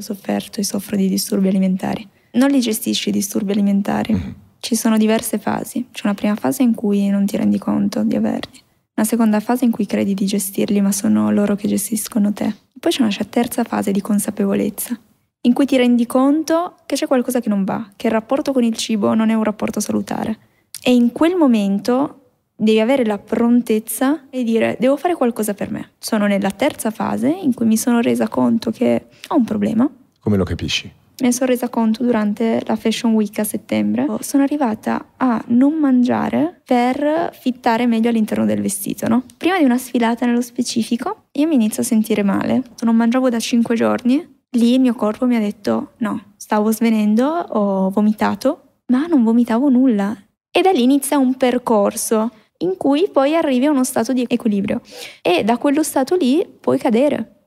Ho sofferto e soffro di disturbi alimentari. Non li gestisci i disturbi alimentari. Mm-hmm. Ci sono diverse fasi. C'è una prima fase in cui non ti rendi conto di averli. Una seconda fase in cui credi di gestirli, ma sono loro che gestiscono te. Poi c'è una terza fase di consapevolezza, in cui ti rendi conto che c'è qualcosa che non va, che il rapporto con il cibo non è un rapporto salutare. E in quel momento devi avere la prontezza e dire devo fare qualcosa per me. Sono nella terza fase in cui mi sono resa conto che ho un problema. Come lo capisci? Me ne sono resa conto durante la Fashion Week a settembre. Sono arrivata a non mangiare per fittare meglio all'interno del vestito, no? Prima di una sfilata nello specifico, io mi inizio a sentire male. Non mangiavo da 5 giorni. Lì il mio corpo mi ha detto no, stavo svenendo, ho vomitato, ma non vomitavo nulla. E da lì inizia un percorso in cui poi arrivi a uno stato di equilibrio. E da quello stato lì puoi cadere